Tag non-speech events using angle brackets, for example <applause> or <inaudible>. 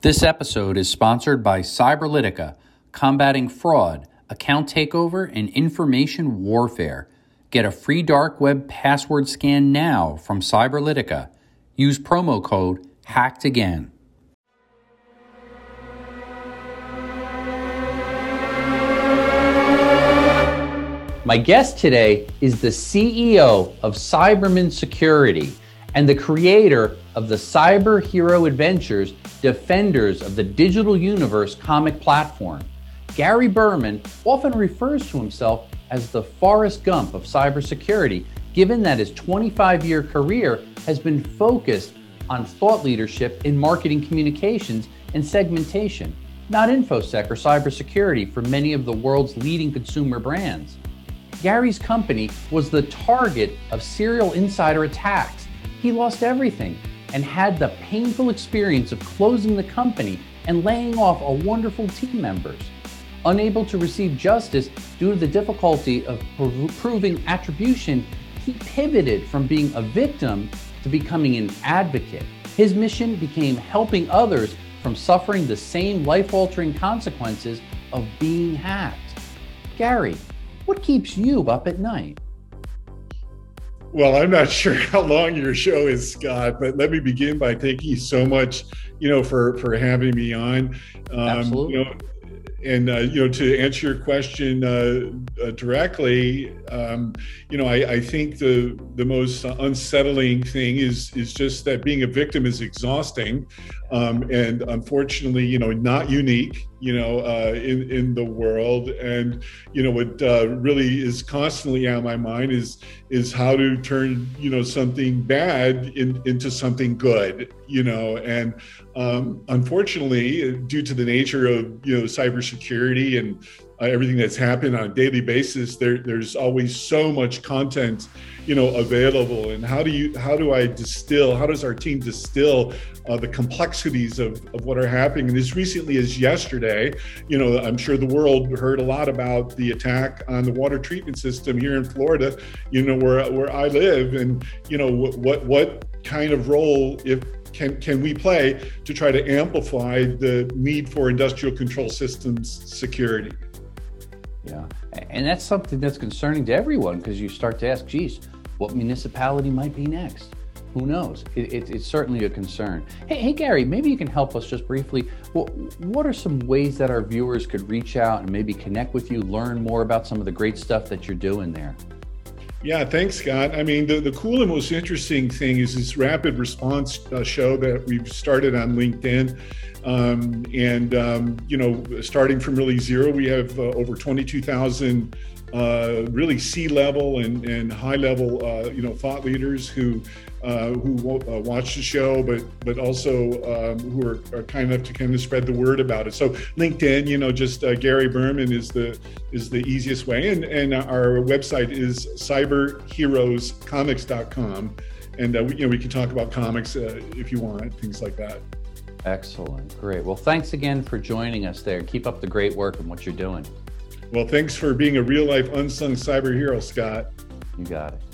This episode is sponsored by Cyberlytica, combating fraud, account takeover, and information warfare. Get a free dark web password scan now from Cyberlytica. Use promo code HACKEDAGAIN. My guest today is the CEO of Cyberman Security and the creator of the Cyber Hero Adventures Defenders of the Digital Universe comic platform. Gary Berman often refers to himself as the Forrest Gump of cybersecurity, given that his 25 year career has been focused on thought leadership in marketing communications and segmentation, not InfoSec or cybersecurity for many of the world's leading consumer brands. Gary's company was the target of serial insider attacks. He lost everything and had the painful experience of closing the company and laying off a wonderful team members. Unable to receive justice due to the difficulty of proving attribution, he pivoted from being a victim to becoming an advocate. His mission became helping others from suffering the same life altering consequences of being hacked. Gary, what keeps you up at night? Well, I'm not <laughs> sure how long your show is, Scott, but let me begin by thanking you so much, you know, for for having me on. Um, Absolutely. You know, and uh, you know to answer your question uh, uh, directly um, you know I, I, think the the most unsettling thing is is just that being a victim is exhausting um, and unfortunately you know not unique you know uh, in in the world. And you know what uh, really is constantly on my mind is is how to turn you know something bad in, into something good you know. And um, unfortunately, due to the nature of you know cybersecurity and uh, everything that's happened on a daily basis, there, there's always so much content, you know, available. And how do you how do I distill? How does our team distill uh, the complexities of, of what are happening? And as recently as yesterday, you know, I'm sure the world heard a lot about the attack on the water treatment system here in Florida, you know, where where I live, and you know what what kind of role if can, can we play to try to amplify the need for industrial control systems security? Yeah, and that's something that's concerning to everyone because you start to ask, geez, what municipality might be next? Who knows? It, it, it's certainly a concern. Hey, hey, Gary, maybe you can help us just briefly. What are some ways that our viewers could reach out and maybe connect with you, learn more about some of the great stuff that you're doing there? Yeah, thanks, Scott. I mean, the, the cool and most interesting thing is this rapid response uh, show that we've started on LinkedIn. Um, and, um, you know, starting from really zero, we have uh, over 22,000 uh, really C-level and, and high-level, uh, you know, thought leaders who uh, who uh, watch the show, but but also um, who are, are, kind enough to kind of spread the word about it. So LinkedIn, you know, just uh, Gary Berman is the is the easiest way, and and our website is cyberheroescomics.com, and uh, we, you know we can talk about comics uh, if you want, things like that. Excellent, great. Well, thanks again for joining us there. Keep up the great work and what you're doing. Well, thanks for being a real life unsung cyber hero, Scott. You got it.